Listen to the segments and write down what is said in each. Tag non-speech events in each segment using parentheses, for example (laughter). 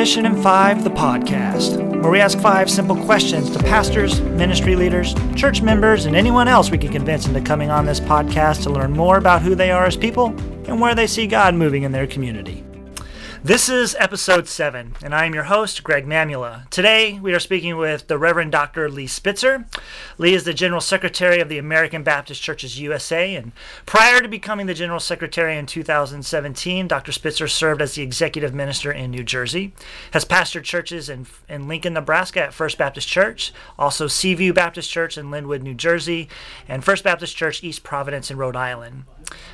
Mission in Five, the podcast, where we ask five simple questions to pastors, ministry leaders, church members, and anyone else we can convince into coming on this podcast to learn more about who they are as people and where they see God moving in their community. This is episode 7, and I am your host, Greg Mamula. Today, we are speaking with the Reverend Dr. Lee Spitzer. Lee is the General Secretary of the American Baptist Churches USA, and prior to becoming the General Secretary in 2017, Dr. Spitzer served as the Executive Minister in New Jersey, has pastored churches in, in Lincoln, Nebraska at First Baptist Church, also Seaview Baptist Church in Linwood, New Jersey, and First Baptist Church East Providence in Rhode Island.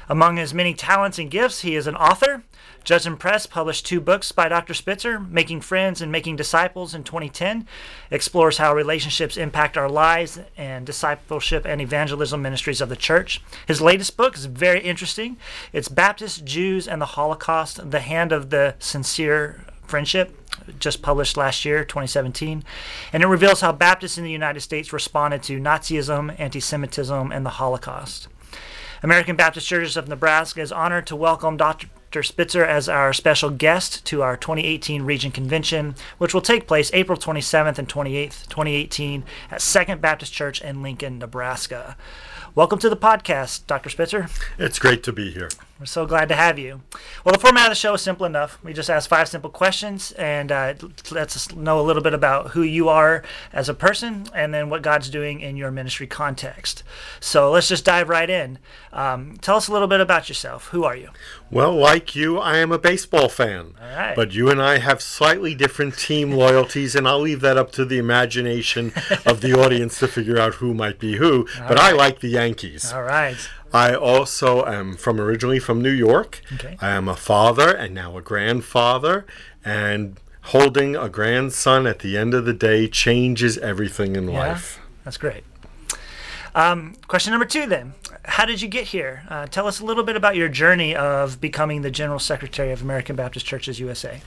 Among his many talents and gifts, he is an author. Judson Press published two books by Dr. Spitzer, Making Friends and Making Disciples in 2010, explores how relationships impact our lives and discipleship and evangelism ministries of the church. His latest book is very interesting. It's Baptist, Jews, and the Holocaust, The Hand of the Sincere Friendship just published last year, 2017, and it reveals how Baptists in the United States responded to Nazism, anti Semitism, and the Holocaust. American Baptist Churches of Nebraska is honored to welcome Dr. Spitzer as our special guest to our 2018 Region Convention, which will take place April 27th and 28th, 2018, at Second Baptist Church in Lincoln, Nebraska. Welcome to the podcast, Dr. Spitzer. It's great to be here. We're so glad to have you. Well, the format of the show is simple enough. We just ask five simple questions and uh, lets us know a little bit about who you are as a person and then what God's doing in your ministry context. So let's just dive right in. Um, tell us a little bit about yourself. Who are you? Well, like you, I am a baseball fan. All right. But you and I have slightly different team loyalties, and I'll leave that up to the imagination of the audience to figure out who might be who. (laughs) All but right. I like the Yankees. All right. I also am from originally from New York. Okay. I am a father and now a grandfather, and holding a grandson at the end of the day changes everything in Yeah. life. That's great. Um, question number two then. How did you get here? Uh, tell us a little bit about your journey of becoming the General Secretary of American Baptist Churches USA.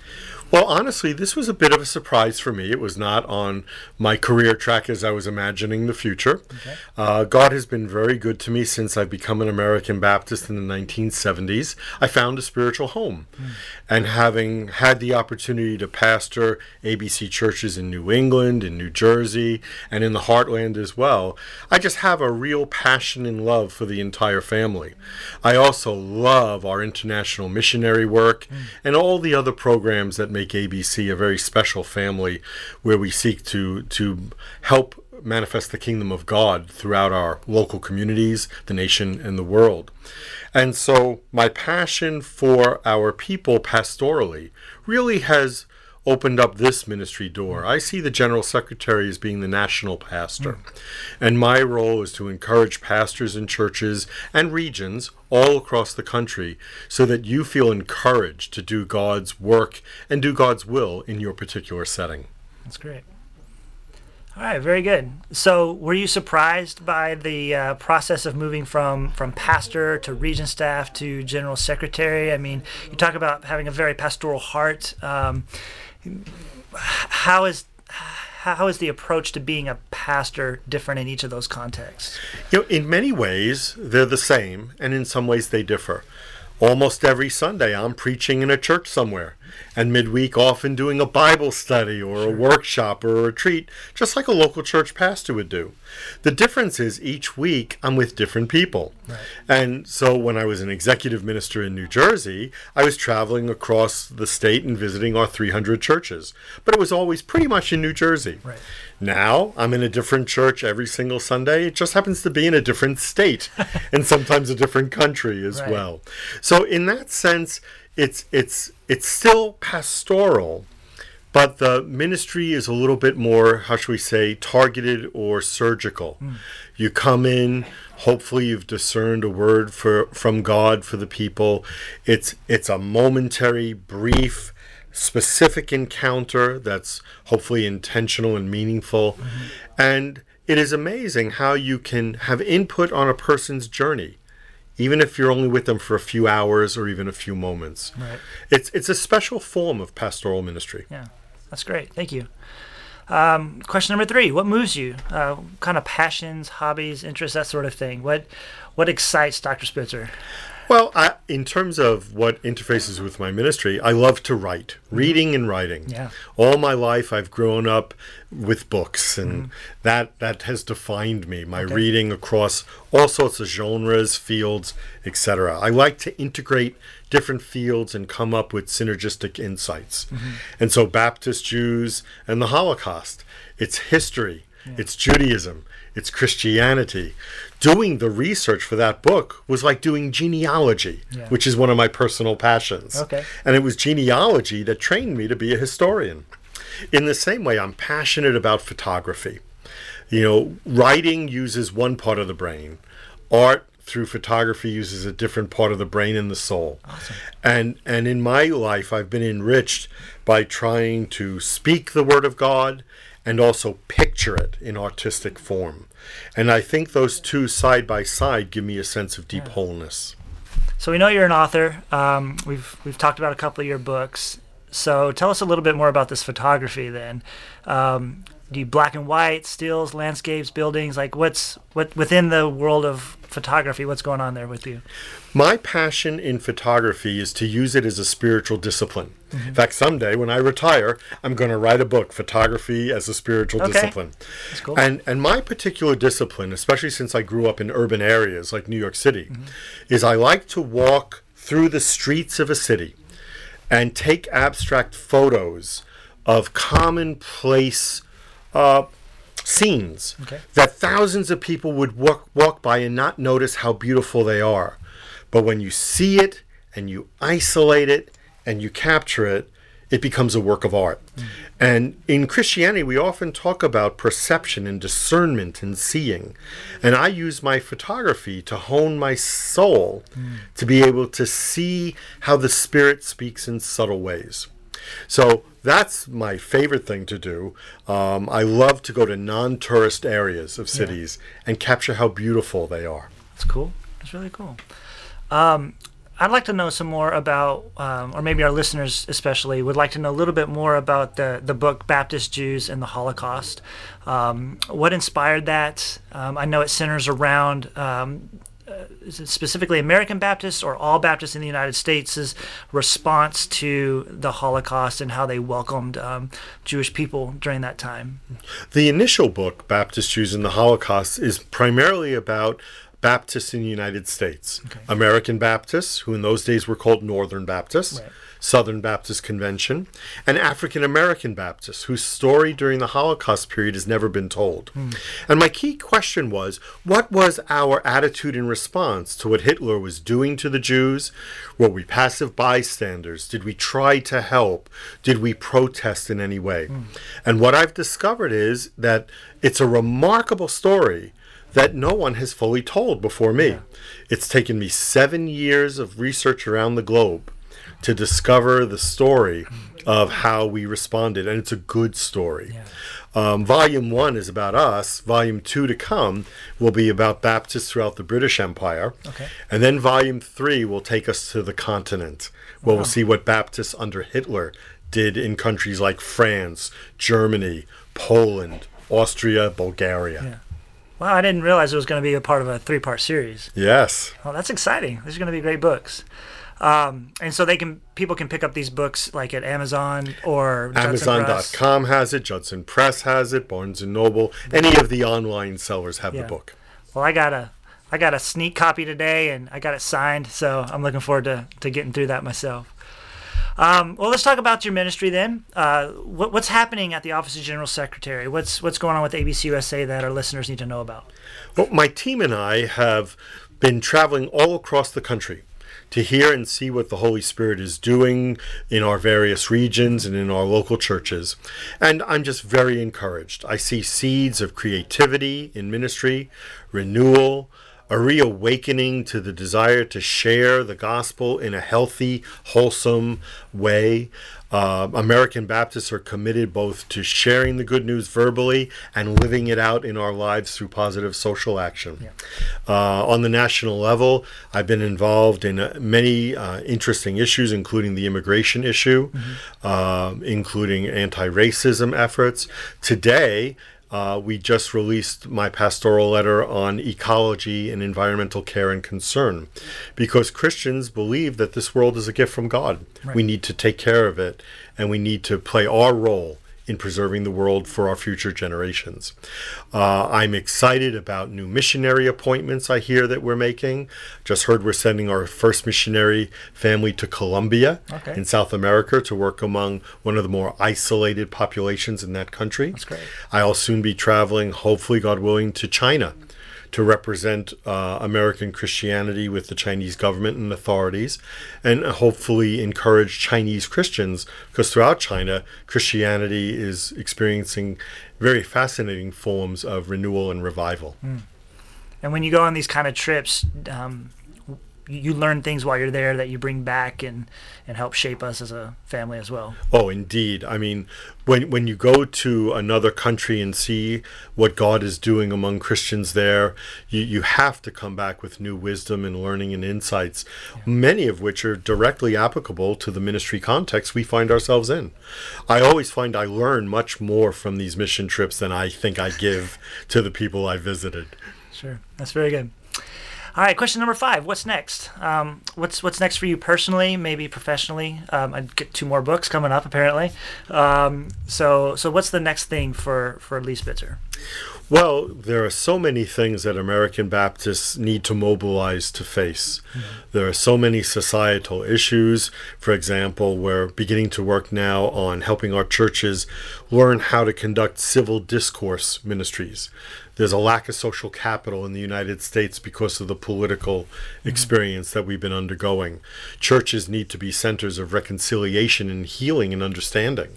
Well, honestly, this was a bit of a surprise for me. It was not on my career track as I was imagining the future. Uh, God has been very good to me since I've become an American Baptist in the 1970s. I found a spiritual home. And having had the opportunity to pastor ABC churches in New England, in New Jersey, and in the heartland as well, I just have a real passion and love for the entire family. I also love our international missionary work and all the other programs that make ABC a very special family where we seek to to help manifest the kingdom of God throughout our local communities, the nation, and the world. And so my passion for our people pastorally really has opened up this ministry door. I see the general secretary as being the national pastor. And my role is to encourage pastors and churches and regions all across the country so that you feel encouraged to do God's work and do God's will in your particular setting. That's great. All right, very good. So, were you surprised by the uh, process of moving from from pastor to region staff to general secretary? I mean, you talk about having a very pastoral heart. Um, how is how is the approach to being a pastor different in each of those contexts? You know, in many ways, they're the same, and in some ways, they differ. Almost every Sunday, I'm preaching in a church somewhere, and midweek, often doing a Bible study or a workshop or a retreat, just like a local church pastor would do. The difference is each week, I'm with different people. And so, when I was an executive minister in New Jersey, I was traveling across the state and visiting our 300 churches, but it was always pretty much in New Jersey. Right. Now I'm in a different church every single Sunday. It just happens to be in a different state (laughs) and sometimes a different country as Right. well. So in that sense, it's it's it's still pastoral, but the ministry is a little bit more, how should we say, targeted or surgical. Hmm. You come in, hopefully you've discerned a word for from God for the people. It's it's a momentary, brief, specific encounter that's hopefully intentional and meaningful. Mm-hmm. And it is amazing how you can have input on a person's journey even if you're only with them for a few hours or even a few moments. Right. It's it's a special form of pastoral ministry. Yeah, that's great. Thank you. Um, question number three: What moves you? Uh, kind of passions, hobbies, interests, that sort of thing. What what excites Dr. Spitzer? Well, I, in terms of what interfaces with my ministry, I love to write, reading and writing. Yeah. All my life, I've grown up with books, and that that has defined me. My reading across all sorts of genres, fields, etc. I like to integrate different fields and come up with synergistic insights. Mm-hmm. And so, Baptist Jews and the Holocaust, it's history, it's Judaism, it's Christianity. Doing the research for that book was like doing genealogy, Yeah. which is one of my personal passions. Okay. And it was genealogy that trained me to be a historian. In the same way, I'm passionate about photography. You know, writing uses one part of the brain, art through photography uses a different part of the brain and the soul. And and in my life I've been enriched by trying to speak the word of God and also picture it in artistic form. And I think those two side by side give me a sense of deep wholeness. So we know you're an author. Um, we've we've talked about a couple of your books. So tell us a little bit more about this photography then. Um, do black and white, stills, landscapes, buildings? Like what's what within the world of photography? What's going on there with you? My passion in photography is to use it as a spiritual discipline. In fact, someday when I retire, I'm going to write a book, Photography as a Spiritual Okay. Discipline. That's cool. And and my particular discipline, especially since I grew up in urban areas like New York City, mm-hmm. is I like to walk through the streets of a city and take abstract photos of commonplace uh, scenes Okay. that thousands of people would walk, walk by and not notice how beautiful they are. But when you see it and you isolate it and you capture it, it becomes a work of art. And in Christianity, we often talk about perception and discernment and seeing. And I use my photography to hone my soul to be able to see how the Spirit speaks in subtle ways. So that's my favorite thing to do. Um, I love to go to non tourist areas of cities and capture how beautiful they are. That's cool. That's really cool. Um, I'd like to know some more about, um, or maybe our listeners especially would like to know a little bit more about the the book Baptist Jews and the Holocaust. Um, what inspired that? Um, I know it centers around. Uh, specifically American Baptists or all Baptists in the United States' response to the Holocaust and how they welcomed um, Jewish people during that time? The initial book, Baptist Jews in the Holocaust, is primarily about Baptists in the United States. American Baptists, who in those days were called Northern Baptists, Right. Southern Baptist Convention, and African American Baptists, whose story during the Holocaust period has never been told. Hmm. And my key question was what was our attitude in response to what Hitler was doing to the Jews? Were we passive bystanders? Did we try to help? Did we protest in any way? Hmm. And what I've discovered is that it's a remarkable story that no one has fully told before me. It's taken me seven years of research around the globe to discover the story of how we responded, and it's a good story. Um, volume one is about us. Volume two to come will be about Baptists throughout the British Empire. Okay. And then volume three will take us to the continent, where we'll see what Baptists under Hitler did in countries like France, Germany, Poland, Austria, Bulgaria. Yeah. Wow, I didn't realize it was going to be a part of a three part series. Yes. Well, that's exciting. These are going to be great books. Um, and so they can people can pick up these books like at Amazon or Amazon.com has it, Judson Press has it, Barnes and Noble, any of the online sellers have Yeah. the book. Well, I got a I got a sneak copy today, and I got it signed, so I'm looking forward to, to getting through that myself. Um, well, let's talk about your ministry then. Uh, what, what's happening at the Office of General Secretary? What's what's going on with ABC USA that our listeners need to know about? Well, my team and I have been traveling all across the country to hear and see what the Holy Spirit is doing in our various regions and in our local churches. And I'm just very encouraged. I see seeds of creativity in ministry, renewal, a reawakening to the desire to share the gospel in a healthy, wholesome way. Uh, American Baptists are committed both to sharing the good news verbally and living it out in our lives through positive social action. Uh, on the national level, I've been involved in uh, many uh, interesting issues, including the immigration issue, um, including anti racism efforts. Today, Uh, we just released my pastoral letter on ecology and environmental care and concern because Christians believe that this world is a gift from God. Right. We need to take care of it and we need to play our role in preserving the world for our future generations. Uh, I'm excited about new missionary appointments I hear that we're making. Just heard we're sending our first missionary family to Colombia Okay. in South America to work among one of the more isolated populations in that country. That's great. I'll soon be traveling, hopefully, God willing, to China to represent uh, American Christianity with the Chinese government and authorities, and hopefully encourage Chinese Christians, because throughout China, Christianity is experiencing very fascinating forms of renewal and revival. And when you go on these kind of trips, um, you learn things while you're there that you bring back and, and help shape us as a family as well. Oh, indeed. I mean, when when you go to another country and see what God is doing among Christians there, you, you have to come back with new wisdom and learning and insights, many of which are directly applicable to the ministry context we find ourselves in. I always find I learn much more from these mission trips than I think I give to the people I visited. Sure, that's very good. All right, question number five. What's next? Um, what's what's next for you personally, maybe professionally? Um, I get two more books coming up apparently. Um, so so what's the next thing for for Lee Spitzer? Well, there are so many things that American Baptists need to mobilize to face. Mm-hmm. There are so many societal issues. For example, we're beginning to work now on helping our churches learn how to conduct civil discourse ministries. There's a lack of social capital in the United States because of the political mm-hmm. experience that we've been undergoing. Churches need to be centers of reconciliation and healing and understanding.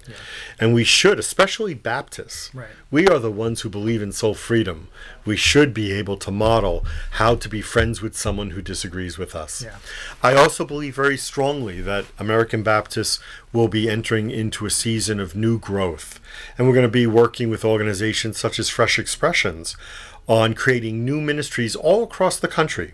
And we should, especially Baptists, Right. we are the ones who believe in soul freedom. We should be able to model how to be friends with someone who disagrees with us. Yeah. I also believe very strongly that American Baptists will be entering into a season of new growth. And we're going to be working with organizations such as Fresh Expressions on creating new ministries all across the country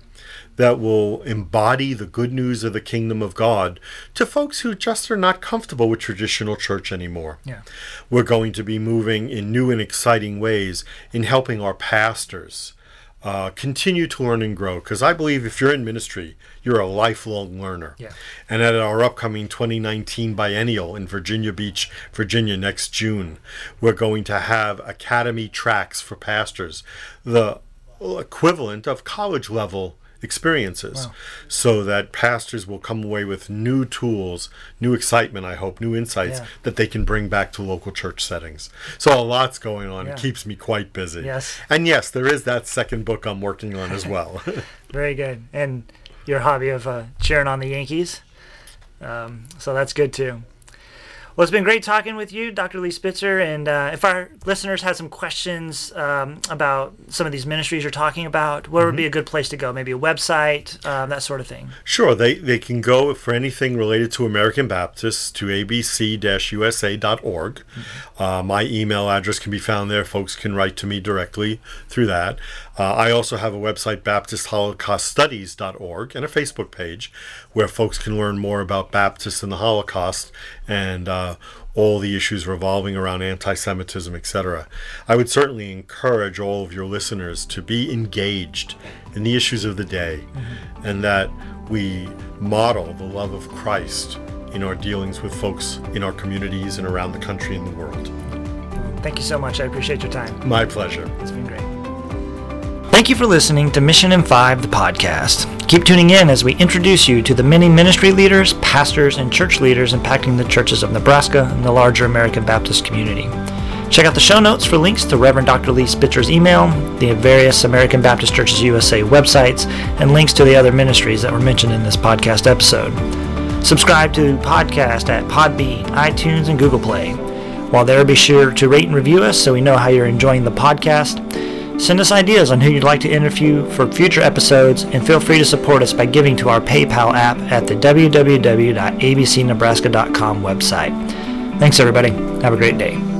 that will embody the good news of the kingdom of God to folks who just are not comfortable with traditional church anymore. Yeah. We're going to be moving in new and exciting ways in helping our pastors uh, continue to learn and grow. Because I believe if you're in ministry, you're a lifelong learner. Yeah. And at our upcoming 2019 biennial in Virginia Beach, Virginia, next June, we're going to have academy tracks for pastors, the equivalent of college level experiences, Wow. so that pastors will come away with new tools, new excitement, I hope, new insights Yeah. that they can bring back to local church settings. So a lot's going on. Yeah. It keeps me quite busy. Yes. And yes, there is that second book I'm working on as well. (laughs) (laughs) Very good. And your hobby of uh, cheering on the Yankees. Um, so that's good too. Well, it's been great talking with you, Dr. Lee Spitzer. And uh, if our listeners had some questions um, about some of these ministries you're talking about, where would be a good place to go? Maybe a website, um, that sort of thing. Sure, they, they can go for anything related to American Baptists to abc-usa.org. Uh, my email address can be found there. Folks can write to me directly through that. Uh, I also have a website, BaptistHolocaustStudies.org, and a Facebook page where folks can learn more about Baptists and the Holocaust and uh, all the issues revolving around anti-Semitism, etc. I would certainly encourage all of your listeners to be engaged in the issues of the day, and that we model the love of Christ in our dealings with folks in our communities and around the country and the world. Thank you so much. I appreciate your time. My pleasure. It's been great. Thank you for listening to Mission in Five, the podcast. Keep tuning in as we introduce you to the many ministry leaders, pastors, and church leaders impacting the churches of Nebraska and the larger American Baptist community. Check out the show notes for links to Reverend Dr. Lee Spitzer's email, the various American Baptist Churches USA websites, and links to the other ministries that were mentioned in this podcast episode. Subscribe to the podcast at Podbean, iTunes, and Google Play. While there, be sure to rate and review us so we know how you're enjoying the podcast. Send us ideas on who you'd like to interview for future episodes, and feel free to support us by giving to our PayPal app at the www.abcnebraska.com website. Thanks, everybody. Have a great day.